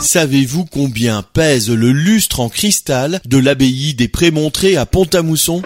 Savez-vous combien pèse le lustre en cristal de l'abbaye des Prémontrés à Pont-à-Mousson?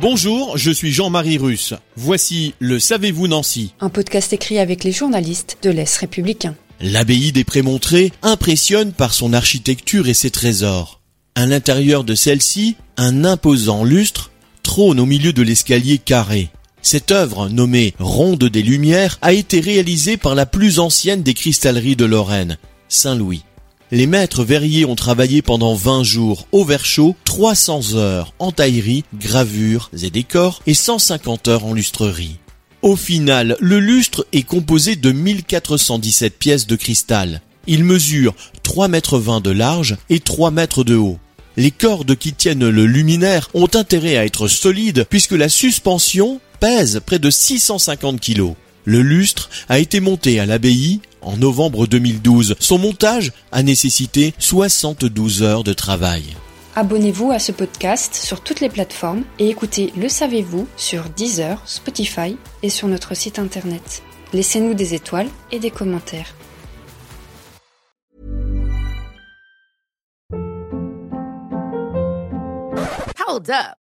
Bonjour, je suis Jean-Marie Russe. Voici le Savez-vous Nancy Un podcast écrit avec les journalistes de l'Est républicain. L'abbaye des Prémontrés impressionne par son architecture et ses trésors. À l'intérieur de celle-ci, un imposant lustre trône au milieu de l'escalier carré. Cette œuvre, nommée Ronde des Lumières, a été réalisée par la plus ancienne des cristalleries de Lorraine, Saint-Louis. Les maîtres verriers ont travaillé pendant 20 jours au verre chaud, 300 heures en taillerie, gravures et décors et 150 heures en lustrerie. Au final, le lustre est composé de 1417 pièces de cristal. Il mesure 3 mètres 20 de large et 3 mètres de haut. Les cordes qui tiennent le luminaire ont intérêt à être solides puisque la suspension pèse près de 650 kilos. Le lustre a été monté à l'abbaye en novembre 2012. Son montage a nécessité 72 heures de travail. Abonnez-vous à ce podcast sur toutes les plateformes et écoutez Le Savez-vous sur Deezer, Spotify et sur notre site internet. Laissez-nous des étoiles et des commentaires. Hold up.